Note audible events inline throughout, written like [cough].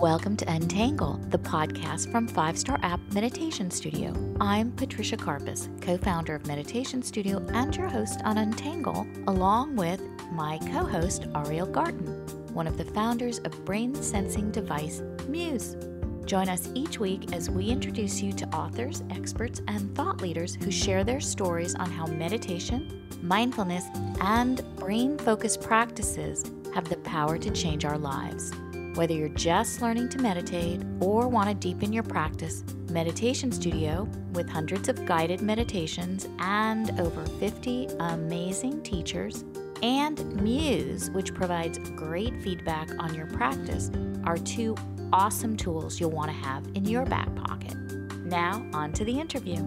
Welcome to Untangle, the podcast from Five Star App Meditation Studio. I'm Patricia Karpas, co founder of Meditation Studio and your host on Untangle, along with my co host, Ariel Garten, one of the founders of brain sensing device Muse. Join us each week as we introduce you to authors, experts, and thought leaders who share their stories on how meditation, mindfulness, and brain focused practices have the power to change our lives. Whether you're just learning to meditate or want to deepen your practice, Meditation Studio, with hundreds of guided meditations and over 50 amazing teachers, and Muse, which provides great feedback on your practice, are two awesome tools you'll want to have in your back pocket. Now, on to the interview.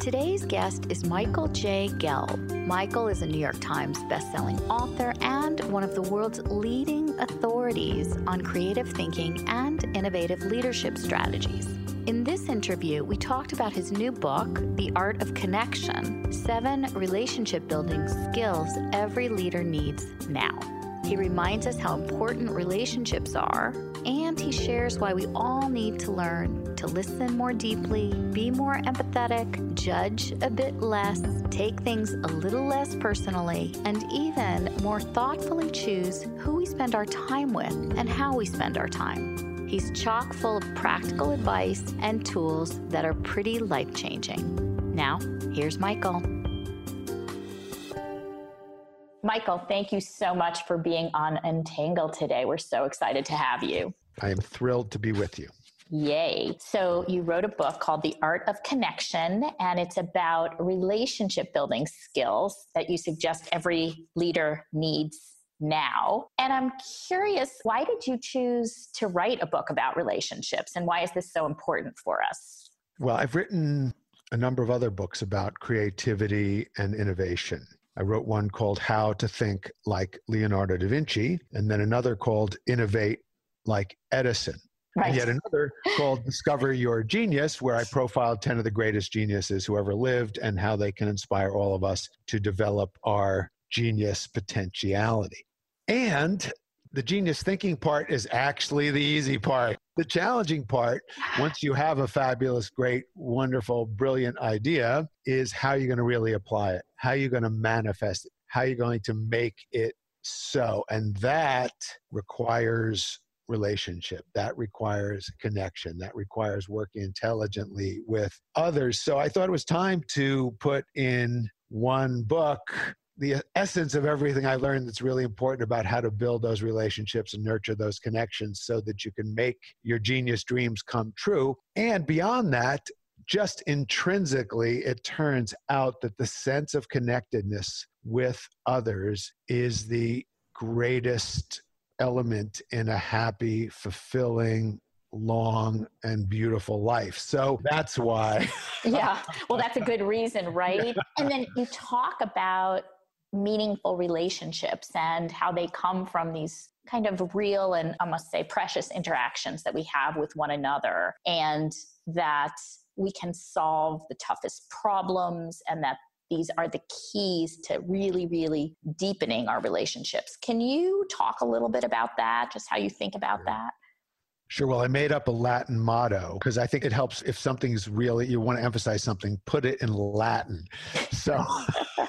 Today's guest is Michael J. Gelb. Michael is a New York Times bestselling author and one of the world's leading authorities on creative thinking and innovative leadership strategies. In this interview, we talked about his new book, The Art of Connection Seven Relationship Building Skills Every Leader Needs Now. He reminds us how important relationships are, and he shares why we all need to learn to listen more deeply, be more empathetic, judge a bit less, take things a little less personally, and even more thoughtfully choose who we spend our time with and how we spend our time. He's chock full of practical advice and tools that are pretty life changing. Now, here's Michael. Michael, thank you so much for being on Untangle today. We're so excited to have you. I am thrilled to be with you. Yay. So, you wrote a book called The Art of Connection, and it's about relationship building skills that you suggest every leader needs now. And I'm curious, why did you choose to write a book about relationships, and why is this so important for us? Well, I've written a number of other books about creativity and innovation. I wrote one called How to Think Like Leonardo da Vinci, and then another called Innovate Like Edison. Right. And yet another called Discover Your Genius, where I profiled 10 of the greatest geniuses who ever lived and how they can inspire all of us to develop our genius potentiality. And the genius thinking part is actually the easy part. The challenging part, once you have a fabulous, great, wonderful, brilliant idea, is how you're going to really apply it, how you're going to manifest it, how you're going to make it so. And that requires relationship. That requires connection. That requires working intelligently with others. So I thought it was time to put in one book the essence of everything I learned that's really important about how to build those relationships and nurture those connections so that you can make your genius dreams come true. And beyond that, just intrinsically, it turns out that the sense of connectedness with others is the greatest element in a happy, fulfilling, long and beautiful life. So that's why. [laughs] yeah. Well, that's a good reason, right? [laughs] And then you talk about meaningful relationships and how they come from these kind of real and I must say precious interactions that we have with one another and that we can solve the toughest problems and that these are the keys to really, really deepening our relationships. Can you talk a little bit about that, just how you think about that? Sure. Well, I made up a Latin motto because I think it helps if something's really, you want to emphasize something, put it in Latin. So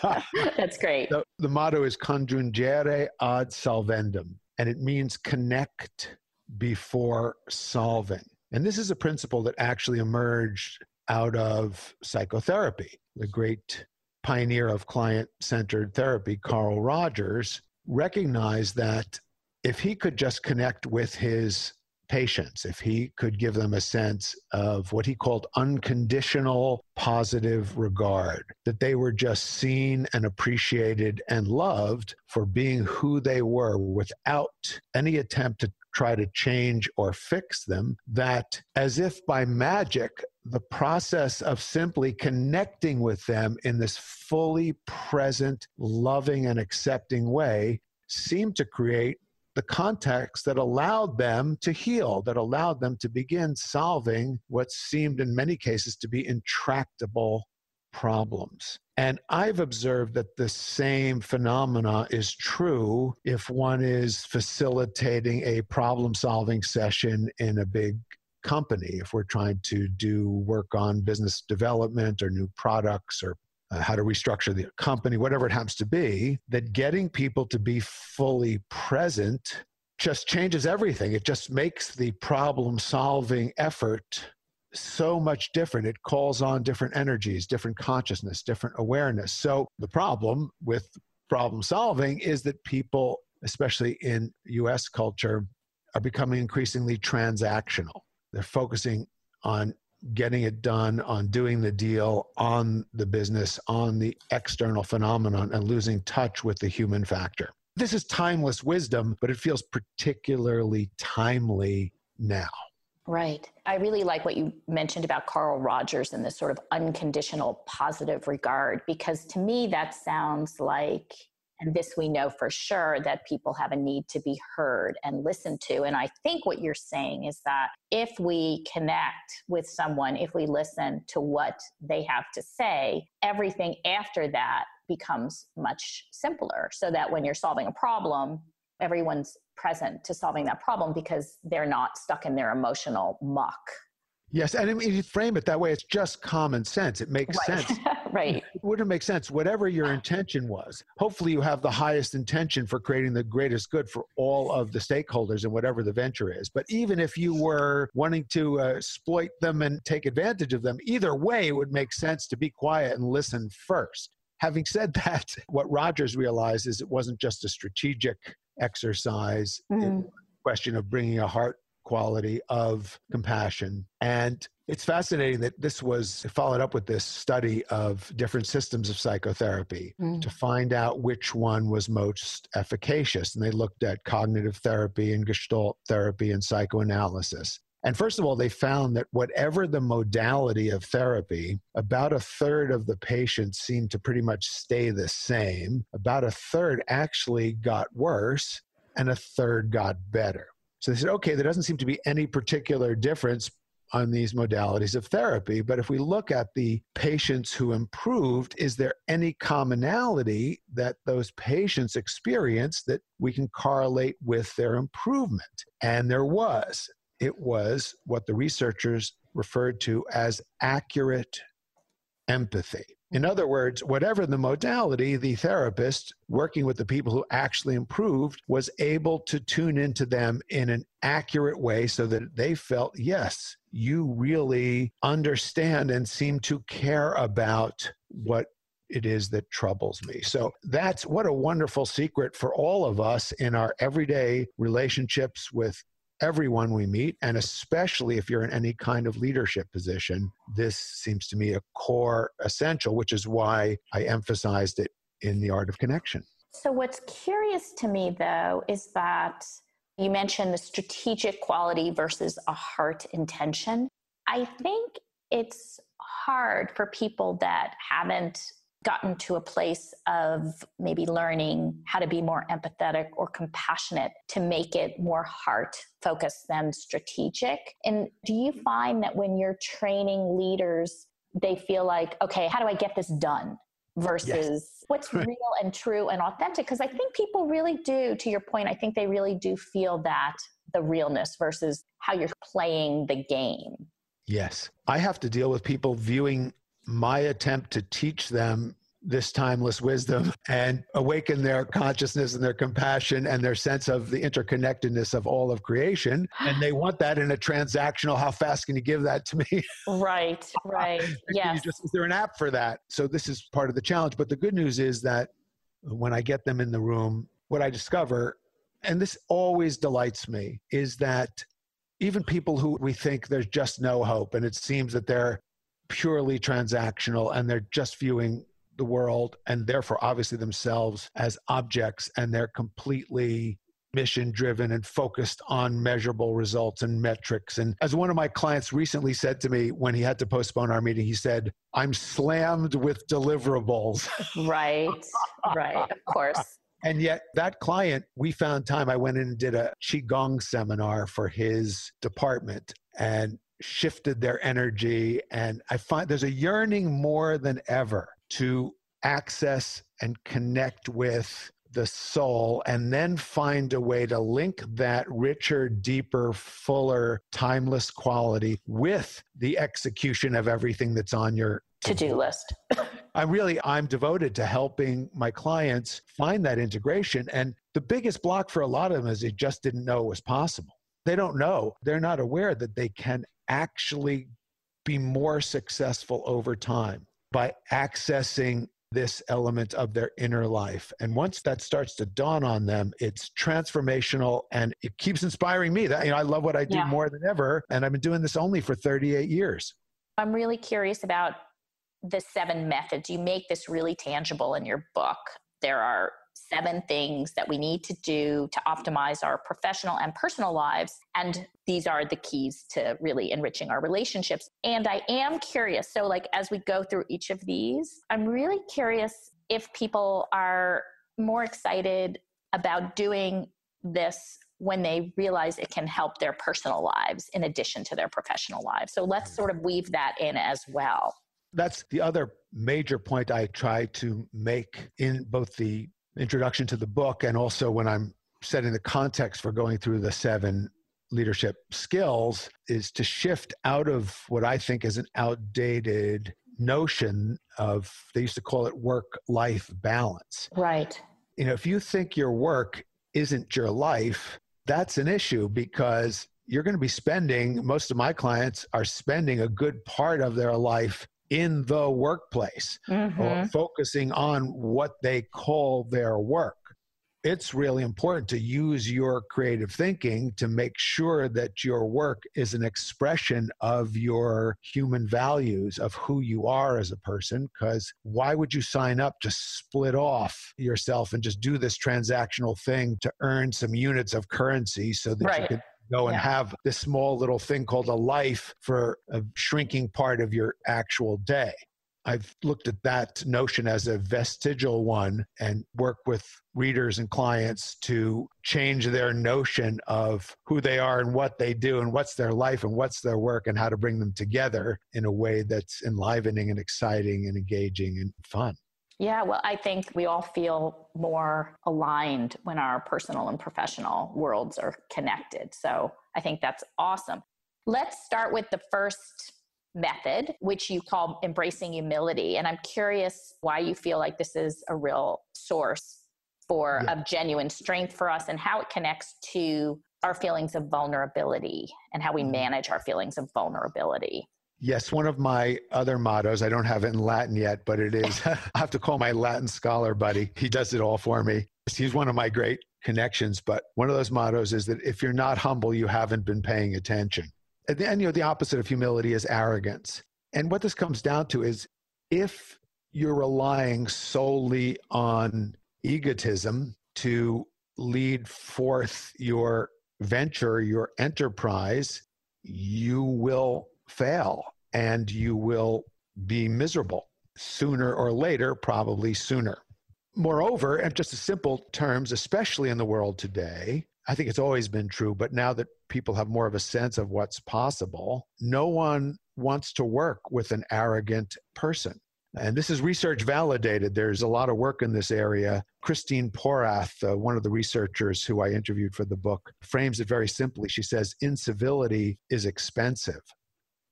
[laughs] that's great. [laughs] The, the motto is conjungere ad solvendum, and it means connect before solving. And this is a principle that actually emerged out of psychotherapy. The great pioneer of client centered therapy, Carl Rogers, recognized that if he could just connect with his patients, if he could give them a sense of what he called unconditional positive regard, that they were just seen and appreciated and loved for being who they were without any attempt to try to change or fix them, that as if by magic, the process of simply connecting with them in this fully present, loving, and accepting way seemed to create the context that allowed them to heal, that allowed them to begin solving what seemed in many cases to be intractable problems. And I've observed that the same phenomena is true if one is facilitating a problem solving session in a big company, if we're trying to do work on business development or new products or uh, how to restructure the company, whatever it happens to be, that getting people to be fully present just changes everything. It just makes the problem solving effort so much different. It calls on different energies, different consciousness, different awareness. So the problem with problem solving is that people, especially in US culture, are becoming increasingly transactional. They're focusing on getting it done, on doing the deal, on the business, on the external phenomenon, and losing touch with the human factor. This is timeless wisdom, but it feels particularly timely now. Right. I really like what you mentioned about Carl Rogers and this sort of unconditional positive regard, because to me, that sounds like, and this we know for sure, that people have a need to be heard and listened to. And I think what you're saying is that if we connect with someone, if we listen to what they have to say, everything after that becomes much simpler. So that when you're solving a problem, everyone's present to solving that problem because they're not stuck in their emotional muck. Yes, and if you frame it that way, it's just common sense. It makes right. sense. [laughs] right. It wouldn't make sense. Whatever your intention was, hopefully you have the highest intention for creating the greatest good for all of the stakeholders and whatever the venture is. But even if you were wanting to uh, exploit them and take advantage of them, either way, it would make sense to be quiet and listen first. Having said [laughs] that, what Rogers realized is it wasn't just a strategic exercise, mm. question of bringing a heart quality of compassion. And it's fascinating that this was followed up with this study of different systems of psychotherapy mm. to find out which one was most efficacious. And they looked at cognitive therapy and gestalt therapy and psychoanalysis. And first of all, they found that whatever the modality of therapy, about a third of the patients seemed to pretty much stay the same. About a third actually got worse, and a third got better. So they said, okay, there doesn't seem to be any particular difference on these modalities of therapy. But if we look at the patients who improved, is there any commonality that those patients experience that we can correlate with their improvement? And there was it was what the researchers referred to as accurate empathy. In other words, whatever the modality, the therapist working with the people who actually improved was able to tune into them in an accurate way so that they felt, yes, you really understand and seem to care about what it is that troubles me. So that's what a wonderful secret for all of us in our everyday relationships with everyone we meet, and especially if you're in any kind of leadership position, this seems to me a core essential, which is why I emphasized it in the art of connection. So, what's curious to me though is that you mentioned the strategic quality versus a heart intention. I think it's hard for people that haven't gotten to a place of maybe learning how to be more empathetic or compassionate to make it more heart focused than strategic. And do you find that when you're training leaders, they feel like, okay, how do I get this done? Versus yes. [laughs] what's real and true and authentic. Because I think people really do, to your point, I think they really do feel that the realness versus how you're playing the game. Yes. I have to deal with people viewing my attempt to teach them this timeless wisdom and awaken their consciousness and their compassion and their sense of the interconnectedness of all of creation. And they want that in a transactional, how fast can you give that to me? Right, [laughs] right. yes. Just, is there an app for that? So this is part of the challenge. But the good news is that when I get them in the room, what I discover, and this always delights me, is that even people who we think there's just no hope and it seems that they're purely transactional and they're just viewing the world and therefore obviously themselves as objects and they're completely mission driven and focused on measurable results and metrics. And as one of my clients recently said to me when he had to postpone our meeting, he said, I'm slammed with deliverables. Right, right, of course. [laughs] And yet, that client, we found time. I went in and did a Qigong seminar for his department. And shifted their energy. And I find there's a yearning more than ever to access and connect with the soul and then find a way to link that richer, deeper, fuller, timeless quality with the execution of everything that's on your to-do list. [laughs] I'm really I'm devoted to helping my clients find that integration and the biggest block for a lot of them is they just didn't know it was possible. They don't know. They're not aware that they can actually be more successful over time by accessing this element of their inner life. And once that starts to dawn on them, it's transformational and it keeps inspiring me. That you know, I love what I do yeah. more than ever. And I've been doing this only for 38 years. I'm really curious about the seven methods. You make this really tangible in your book. There are seven things that we need to do to optimize our professional and personal lives. And these are the keys to really enriching our relationships. And I am curious. So, like, as we go through each of these, I'm really curious if people are more excited about doing this when they realize it can help their personal lives in addition to their professional lives. So let's sort of weave that in as well. That's the other major point I try to make in both the introduction to the book and also when I'm setting the context for going through the seven leadership skills is to shift out of what I think is an outdated notion of they used to call it work life balance. Right. You know, if you think your work isn't your life, that's an issue because you're going to be spending most of my clients are spending a good part of their life in the workplace mm-hmm. or focusing on what they call their work. It's really important to use your creative thinking to make sure that your work is an expression of your human values, of who you are as a person. Because why would you sign up to split off yourself and just do this transactional thing to earn some units of currency so that right. you could go and yeah. have this small little thing called a life for a shrinking part of your actual day. I've looked at that notion as a vestigial one and work with readers and clients to change their notion of who they are and what they do and what's their life and what's their work and how to bring them together in a way that's enlivening and exciting and engaging and fun. Yeah, well, I think we all feel more aligned when our personal and professional worlds are connected. So I think that's awesome. Let's start with the first method, which you call embracing humility. And I'm curious why you feel like this is a real source for yeah. of genuine strength for us and how it connects to our feelings of vulnerability and how we mm-hmm. manage our feelings of vulnerability. Yes, one of my other mottos, I don't have it in Latin yet, but it is [laughs] I have to call my Latin scholar buddy. He does it all for me. He's one of my great connections, but one of those mottos is that if you're not humble, you haven't been paying attention. And, and you know, the opposite of humility is arrogance. And what this comes down to is if you're relying solely on egotism to lead forth your venture, your enterprise, you will fail and you will be miserable sooner or later, probably sooner. Moreover, and just in simple terms, especially in the world today, I think it's always been true, but now that people have more of a sense of what's possible, no one wants to work with an arrogant person. And this is research validated. There's a lot of work in this area. Christine Porath, uh, one of the researchers who I interviewed for the book, frames it very simply. She says, Incivility is expensive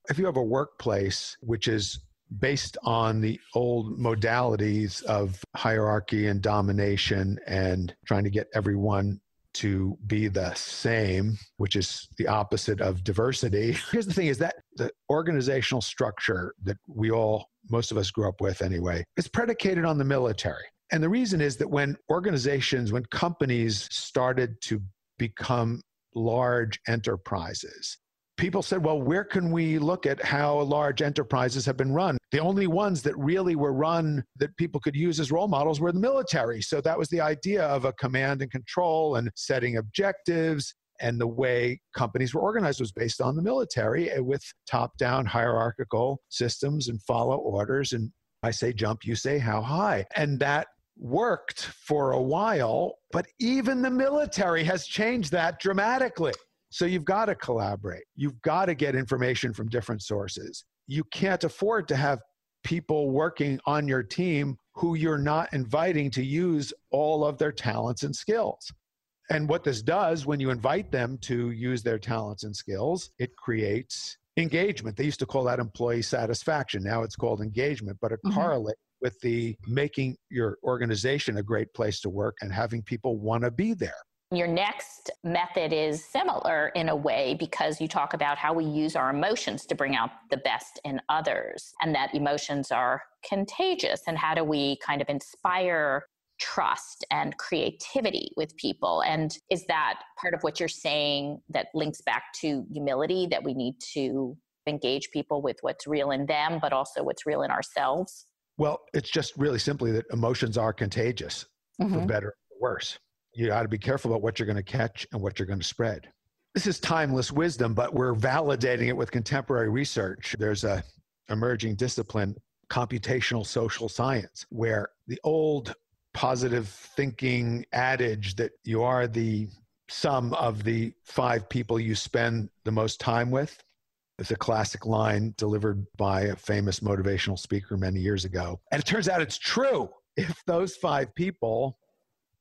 if you have a workplace which is based on the old modalities of hierarchy and domination and trying to get everyone to be the same, which is the opposite of diversity. [laughs] Here's the thing is that the organizational structure that we all, most of us grew up with anyway, is predicated on the military. And the reason is that when organizations, when companies started to become large enterprises, people said, well, where can we look at how large enterprises have been run? The only ones that really were run that people could use as role models were the military. So that was the idea of a command and control and setting objectives. And the way companies were organized was based on the military eh, with top down hierarchical systems and follow orders. And I say jump, you say how high. And that worked for a while, but even the military has changed that dramatically. So you've got to collaborate. You've got to get information from different sources. You can't afford to have people working on your team who you're not inviting to use all of their talents and skills. And what this does when you invite them to use their talents and skills, it creates engagement. They used to call that employee satisfaction. Now it's called engagement, but it mm-hmm. correlates with the making your organization a great place to work and having people want to be there. Your next method is similar in a way because you talk about how we use our emotions to bring out the best in others and that emotions are contagious. And how do we kind of inspire trust and creativity with people? And is that part of what you're saying that links back to humility that we need to engage people with what's real in them, but also what's real in ourselves? Well, it's just really simply that emotions are contagious, mm-hmm. for better or worse you got to be careful about what you're going to catch and what you're going to spread. This is timeless wisdom, but we're validating it with contemporary research. There's a emerging discipline, computational social science, where the old positive thinking adage that you are the sum of the five people you spend the most time with it's a classic line delivered by a famous motivational speaker many years ago. And it turns out it's true. If those five people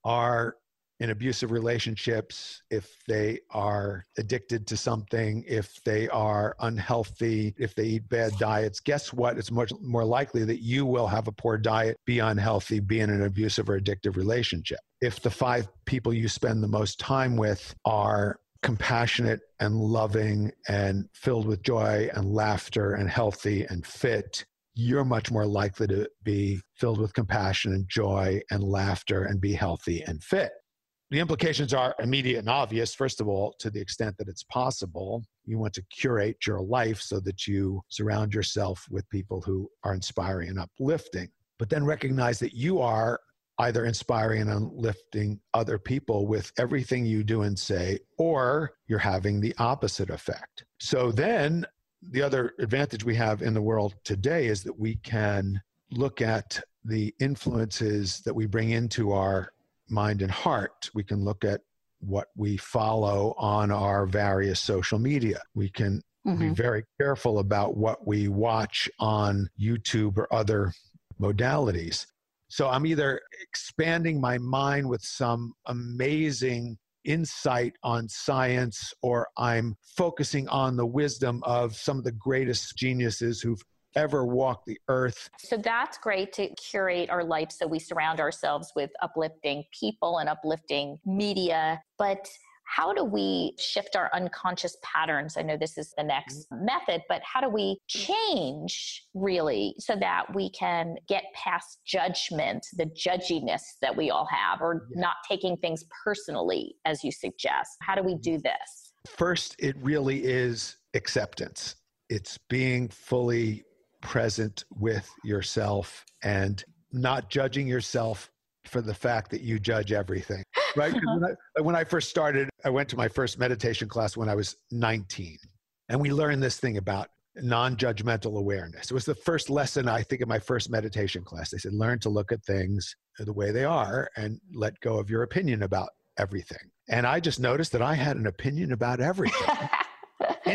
are in abusive relationships, if they are addicted to something, if they are unhealthy, if they eat bad diets, guess what? It's much more likely that you will have a poor diet, be unhealthy, be in an abusive or addictive relationship. If the five people you spend the most time with are compassionate and loving and filled with joy and laughter and healthy and fit, you're much more likely to be filled with compassion and joy and laughter and be healthy and fit. The implications are immediate and obvious. First of all, to the extent that it's possible, you want to curate your life so that you surround yourself with people who are inspiring and uplifting. But then recognize that you are either inspiring and uplifting other people with everything you do and say, or you're having the opposite effect. So then the other advantage we have in the world today is that we can look at the influences that we bring into our mind and heart, we can look at what we follow on our various social media. We can mm-hmm. be very careful about what we watch on YouTube or other modalities. So I'm either expanding my mind with some amazing insight on science or I'm focusing on the wisdom of some of the greatest geniuses who've ever walked the earth. So that's great to curate our life so we surround ourselves with uplifting people and uplifting media. But how do we shift our unconscious patterns? I know this is the next mm-hmm. method, but how do we change really so that we can get past judgment, the judginess that we all have, or yeah. not taking things personally, as you suggest? How do we mm-hmm. do this? First, it really is acceptance. It's being fully present with yourself and not judging yourself for the fact that you judge everything [laughs] right? When, uh-huh. I, when I first started i went to my first meditation class when i was 19 and we learned this thing about non-judgmental awareness. It was the first lesson i think in my first meditation class. They said learn to look at things the way they are and let go of your opinion about everything. And i just noticed that i had an opinion about everything [laughs]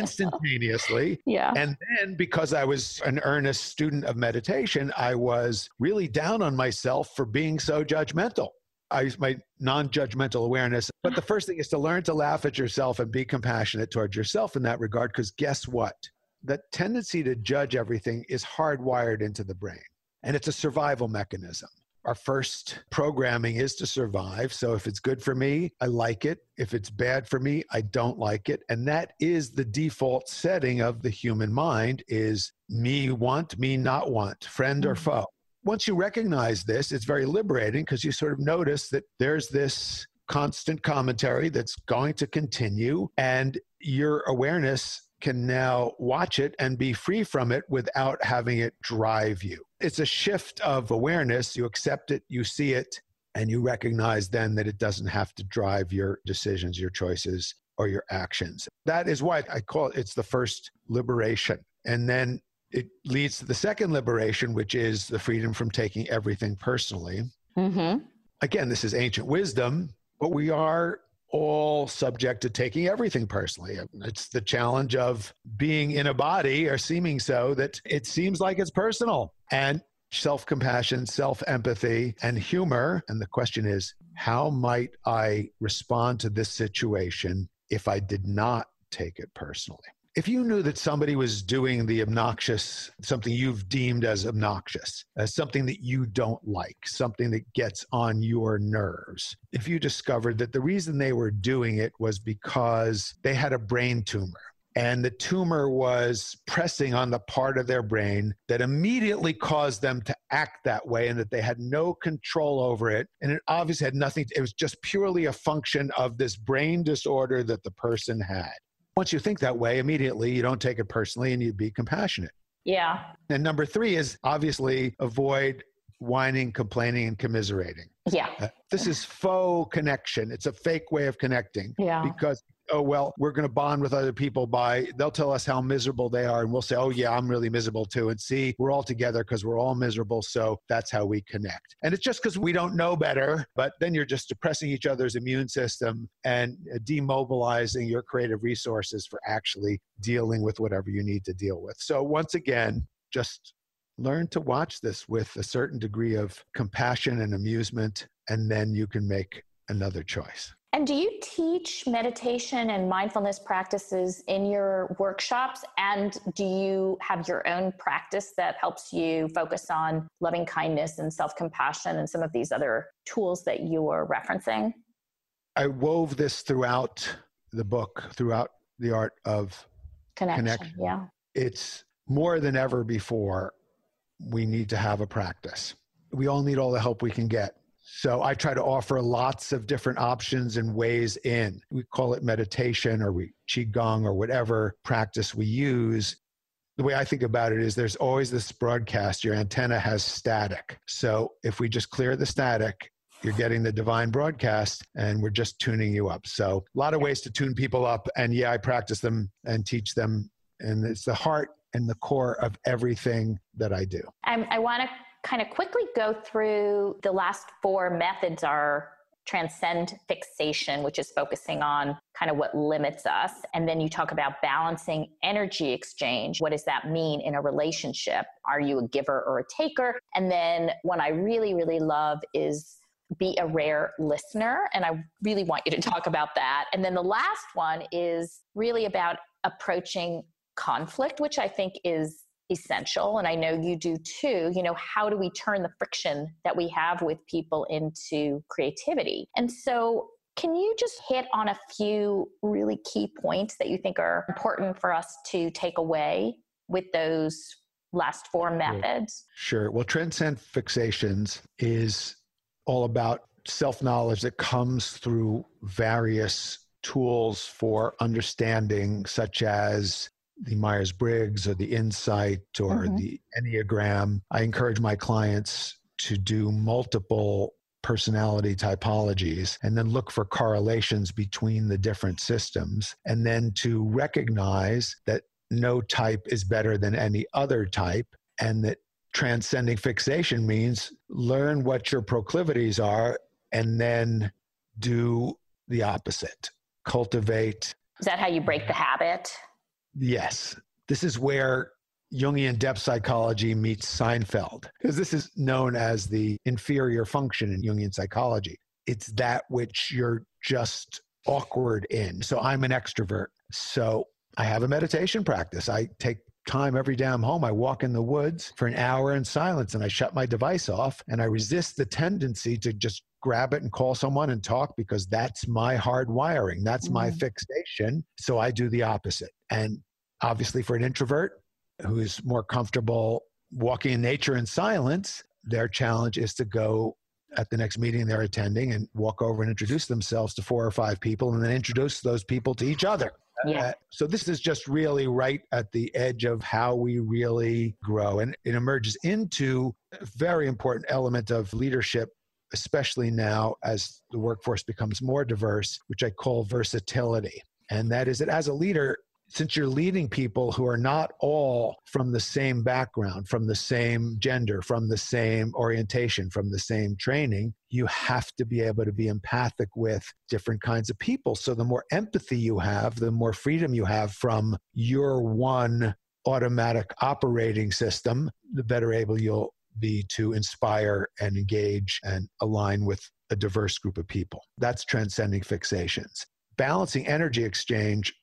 instantaneously. [laughs] Yeah. And then because I was an earnest student of meditation, I was really down on myself for being so judgmental. I use my non judgmental awareness. But the first thing is to learn to laugh at yourself and be compassionate towards yourself in that regard. Because guess what? That tendency to judge everything is hardwired into the brain, and it's a survival mechanism our first programming is to survive. So if it's good for me, I like it. If it's bad for me, I don't like it. And that is the default setting of the human mind is me want, me not want, friend or mm-hmm. foe. Once you recognize this, it's very liberating because you sort of notice that there's this constant commentary that's going to continue and your awareness can now watch it and be free from it without having it drive you. It's a shift of awareness. You accept it, you see it, and you recognize then that it doesn't have to drive your decisions, your choices, or your actions. That is why I call it it's the first liberation. And then it leads to the second liberation, which is the freedom from taking everything personally. Mm-hmm. Again, this is ancient wisdom, but we are all subject to taking everything personally. It's the challenge of being in a body or seeming so that it seems like it's personal. And self compassion, self empathy, and humor. And the question is, how might I respond to this situation if I did not take it personally? If you knew that somebody was doing the obnoxious, something you've deemed as obnoxious, as something that you don't like, something that gets on your nerves, if you discovered that the reason they were doing it was because they had a brain tumor and the tumor was pressing on the part of their brain that immediately caused them to act that way and that they had no control over it and it obviously had nothing it was just purely a function of this brain disorder that the person had once you think that way immediately you don't take it personally and you'd be compassionate. Yeah. And number three is obviously avoid whining complaining and commiserating. Yeah. Uh, this is faux connection. It's a fake way of connecting yeah. because oh well we're going to bond with other people by they'll tell us how miserable they are and we'll say oh yeah i'm really miserable too. And see we're all together because we're all miserable so that's how we connect. And it's just because we don't know better but then you're just depressing each other's immune system and uh, demobilizing your creative resources for actually dealing with whatever you need to deal with. So once again just learn to watch this with a certain degree of compassion and amusement and then you can make another choice and do you teach meditation and mindfulness practices in your workshops? And do you have your own practice that helps you focus on loving kindness and self compassion and some of these other tools that you are referencing? I wove this throughout the book, throughout the art of connection. connection. Yeah. It's more than ever before, we need to have a practice. We all need all the help we can get so I try to offer lots of different options and ways in. We call it meditation or we qigong or whatever practice we use. The way I think about it is there's always this broadcast. Your antenna has static. So if we just clear the static, you're getting the divine broadcast and we're just tuning you up. So a lot of ways to tune people up. And yeah, I practice them and teach them. And it's the heart and the core of everything that I do. I, I want to kind of quickly go through the last four methods are transcend fixation, which is focusing on kind of what limits us. And then you talk about balancing energy exchange. What does that mean in a relationship? Are you a giver or a taker? And then one I really, really love is be a rare listener. And I really want you to [laughs] talk about that. And then the last one is really about approaching conflict, which I think is essential and i know you do too you know how do we turn the friction that we have with people into creativity? And so can you just hit on a few really key points that you think are important for us to take away with those last four methods? Sure. Well transcend fixations is all about self knowledge that comes through various tools for understanding, such as the Myers Briggs or the Insight or mm-hmm. the Enneagram. I encourage my clients to do multiple personality typologies and then look for correlations between the different systems and then to recognize that no type is better than any other type and that transcending fixation means learn what your proclivities are and then do the opposite cultivate is that how you break the habit Yes. This is where Jungian depth psychology meets Seinfeld, because this is known as the inferior function in Jungian psychology. It's that which you're just awkward in. So I'm an extrovert. So I have a meditation practice. I take time every I'm home. I walk in the woods for an hour in silence and I shut my device off and I resist the tendency to just grab it and call someone and talk because that's my hard wiring. That's mm. my fixation. So I do the opposite. And obviously, for an introvert who's more comfortable walking in nature in silence, their challenge is to go at the next meeting they're attending and walk over and introduce themselves to four or five people and then introduce those people to each other. Yeah. Uh, so this is just really right at the edge of how we really grow. And it emerges into a very important element of leadership, especially now as the workforce becomes more diverse, which I call versatility. And that is that as a leader, since you're leading people who are not all from the same background, from the same gender, from the same orientation, from the same training, you have to be able to be empathic with different kinds of people. So the more empathy you have, the more freedom you have from your one automatic operating system, the better able you'll be to inspire and engage and align with a diverse group of people. That's transcending fixations. Balancing energy exchange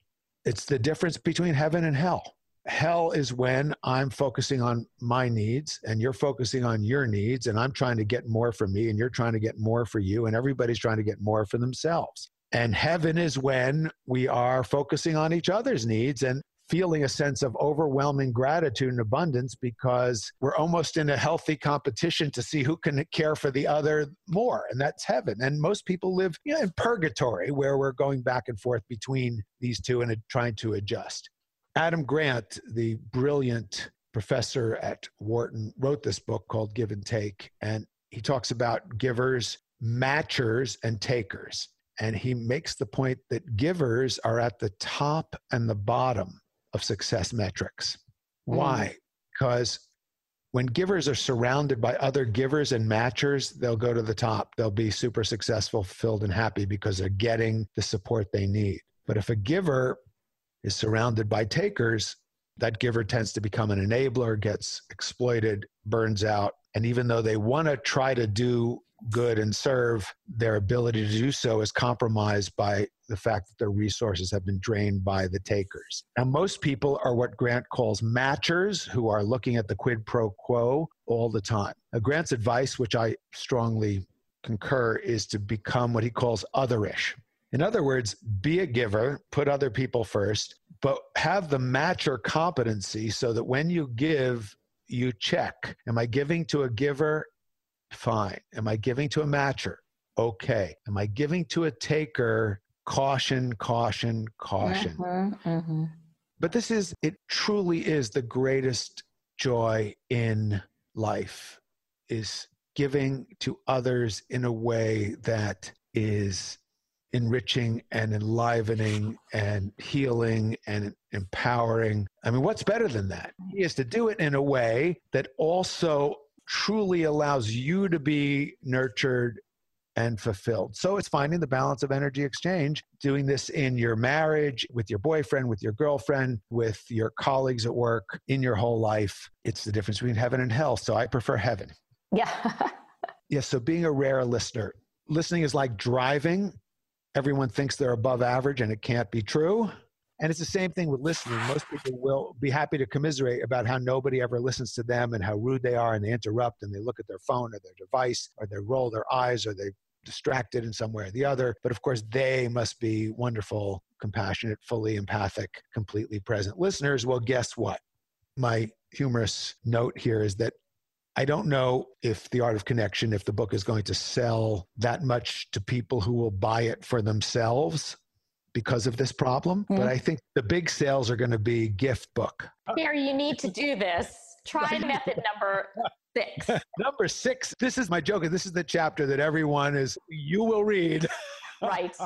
it's the difference between heaven and hell. Hell is when I'm focusing on my needs and you're focusing on your needs, and I'm trying to get more for me and you're trying to get more for you, and everybody's trying to get more for themselves. And heaven is when we are focusing on each other's needs and feeling a sense of overwhelming gratitude and abundance because we're almost in a healthy competition to see who can care for the other more. And that's heaven. And most people live you know, in purgatory where we're going back and forth between these two and trying to adjust. Adam Grant, the brilliant professor at Wharton, wrote this book called Give and Take. And he talks about givers, matchers, and takers. And he makes the point that givers are at the top and the bottom of success metrics. Mm. Why? Because when givers are surrounded by other givers and matchers, they'll go to the top. They'll be super successful, fulfilled, and happy because they're getting the support they need. But if a giver is surrounded by takers, that giver tends to become an enabler, gets exploited, burns out. And even though they want to try to do good and serve, their ability to do so is compromised by the fact that their resources have been drained by the takers. Now, most people are what Grant calls matchers, who are looking at the quid pro quo all the time. Now, Grant's advice, which I strongly concur, is to become what he calls otherish. In other words, be a giver, put other people first, but have the matcher competency so that when you give, you check. Am I giving to a giver Fine. Am I giving to a matcher? Okay. Am I giving to a taker? Caution, caution, caution. Mm-hmm, mm-hmm. But this is, it truly is the greatest joy in life is giving to others in a way that is enriching and enlivening and healing and empowering. I mean, what's better than that? Is to do it in a way that also truly allows you to be nurtured and fulfilled. So it's finding the balance of energy exchange, doing this in your marriage, with your boyfriend, with your girlfriend, with your colleagues at work, in your whole life. It's the difference between heaven and hell. So I prefer heaven. Yeah. [laughs] yeah. So being a rare listener, listening is like driving. Everyone thinks they're above average and it can't be true. And it's the same thing with listening. Most people will be happy to commiserate about how nobody ever listens to them and how rude they are and they interrupt and they look at their phone or their device or they roll their eyes or they distracted in some way or the other. But of course, they must be wonderful, compassionate, fully empathic, completely present listeners. Well, guess what? My humorous note here is that I don't know if The Art of Connection, if the book is going to sell that much to people who will buy it for themselves because of this problem. Mm-hmm. But I think the big sales are going to be gift book. Here, you need to do this. Try [laughs] method number six. [laughs] number six. This is my joke. This is the chapter that everyone is, you will read. [laughs] right.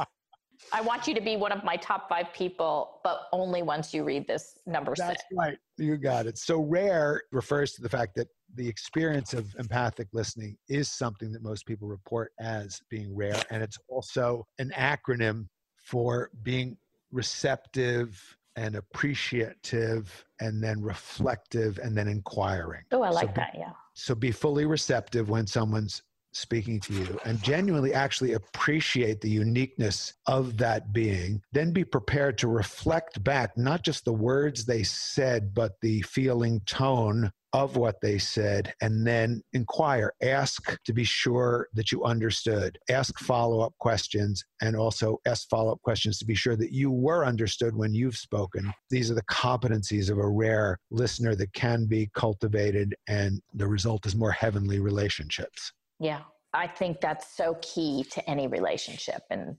I want you to be one of my top five people, but only once you read this number That's six. right. You got it. So rare refers to the fact that the experience of empathic listening is something that most people report as being rare. And it's also an acronym for being receptive and appreciative and then reflective and then inquiring. Oh, I like so that. Yeah. So be fully receptive when someone's speaking to you and genuinely actually appreciate the uniqueness of that being. Then be prepared to reflect back not just the words they said, but the feeling tone of what they said and then inquire. Ask to be sure that you understood. Ask follow up questions and also ask follow up questions to be sure that you were understood when you've spoken. These are the competencies of a rare listener that can be cultivated, and the result is more heavenly relationships. Yeah, I think that's so key to any relationship. And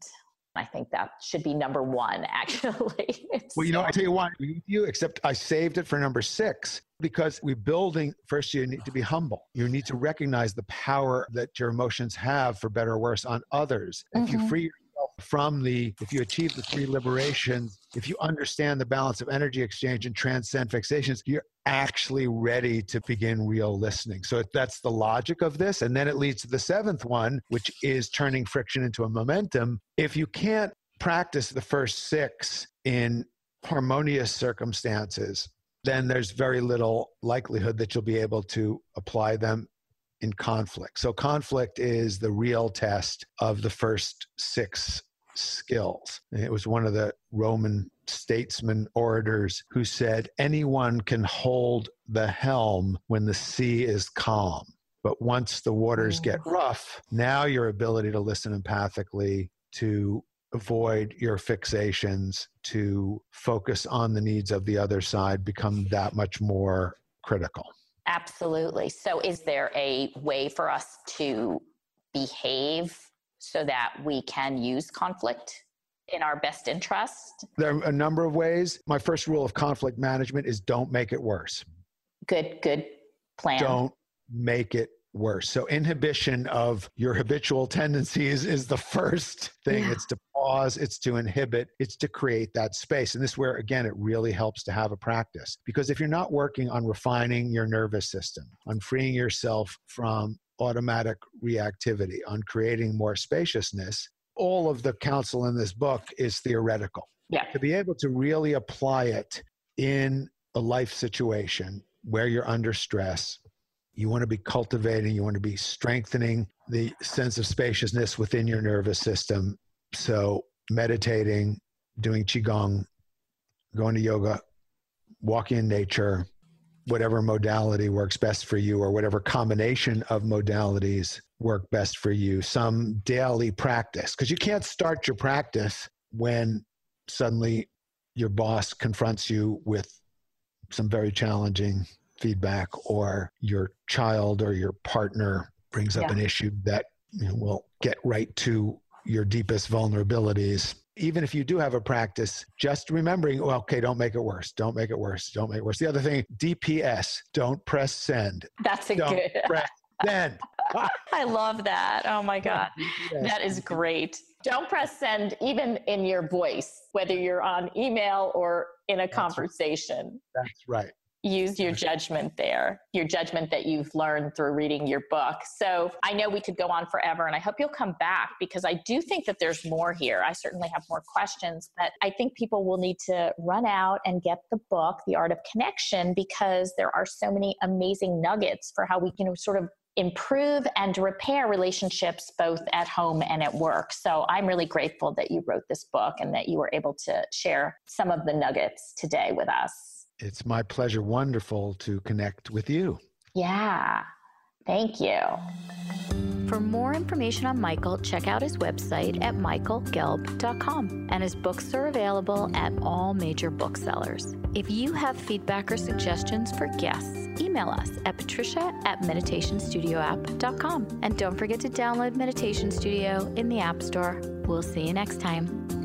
I think that should be number one, [laughs] actually. well, you know, I tell you what, you except I saved it for number six because we're building. First, you need to be humble. You need to recognize the power that your emotions have, for better or worse, on others. Mm-hmm. If you mm-hmm. free yourself from the, if you achieve the three liberations, if you understand the balance of energy exchange and transcend fixations, you're actually ready to begin real listening. So that's the logic of this. And then it leads to the seventh one, which is turning friction into a momentum. If you can't practice the first six in harmonious circumstances, then there's very little likelihood that you'll be able to apply them in conflict. So, conflict is the real test of the first six skills. It was one of the Roman statesmen, orators, who said, Anyone can hold the helm when the sea is calm. But once the waters get mm. rough, now your ability to listen empathically, to avoid your fixations, to focus on the needs of the other side become that much more critical. Absolutely. So, is there a way for us to behave so that we can use conflict in our best interest? There are a number of ways. My first rule of conflict management is don't make it worse. Good, good plan. Don't make it worse. So inhibition of your habitual tendencies is the first thing. Yeah. It's to pause, it's to inhibit, it's to create that space. And this is where again it really helps to have a practice. Because if you're not working on refining your nervous system, on freeing yourself from automatic reactivity, on creating more spaciousness, all of the counsel in this book is theoretical. Yeah. To be able to really apply it in a life situation where you're under stress, you want to be cultivating, you want to be strengthening the sense of spaciousness within your nervous system. So, meditating, doing Qigong, going to yoga, walking in nature, whatever modality works best for you, or whatever combination of modalities work best for you, some daily practice. Because you can't start your practice when suddenly your boss confronts you with some very challenging feedback or your child or your partner brings up yeah. an issue that you know, will get right to your deepest vulnerabilities even if you do have a practice, just remembering, well, okay, don't make it worse. Don't make it worse. Don't make it worse. The other thing, DPS, don't press send. That's a don't good. press send. [laughs] I love that. Oh my God. That is great. Don't press send even in your voice, whether you're on email or in a That's conversation. Right. That's right use your judgment there, your judgment that you've learned through reading your book. So I know we could go on forever, and I hope you'll come back because I do think that there's more here. I certainly have more questions, but I think people will need to run out and get the book, The Art of Connection, because there are so many amazing nuggets for how we can sort of improve and repair relationships both at home and at work. So I'm really grateful that you wrote this book and that you were able to share some of the nuggets today with us. It's my pleasure. Wonderful to connect with you. Yeah. Thank you. For more information on Michael, check out his website at michaelgelb.com. And his books are available at all major booksellers. If you have feedback or suggestions for guests, email us at patricia at meditationstudioapp.com. And don't forget to download Meditation Studio in the App Store. We'll see you next time.